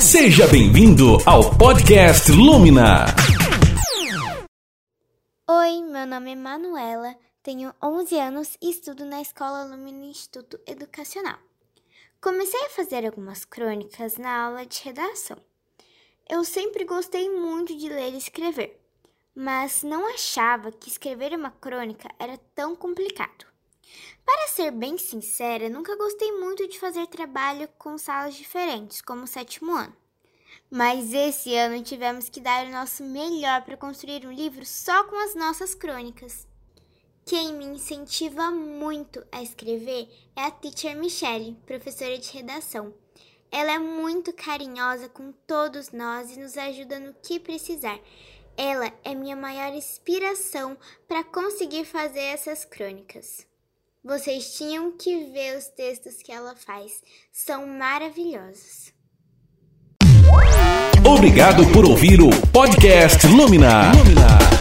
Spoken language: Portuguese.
Seja bem-vindo ao podcast Lumina. Oi, meu nome é Manuela, tenho 11 anos e estudo na Escola Lumina Instituto Educacional. Comecei a fazer algumas crônicas na aula de redação. Eu sempre gostei muito de ler e escrever, mas não achava que escrever uma crônica era tão complicado. Para ser bem sincera, nunca gostei muito de fazer trabalho com salas diferentes, como o sétimo ano. Mas esse ano tivemos que dar o nosso melhor para construir um livro só com as nossas crônicas. Quem me incentiva muito a escrever é a teacher Michelle, professora de redação. Ela é muito carinhosa com todos nós e nos ajuda no que precisar. Ela é minha maior inspiração para conseguir fazer essas crônicas. Vocês tinham que ver os textos que ela faz, são maravilhosos. Obrigado por ouvir o podcast Lumina. Lumina.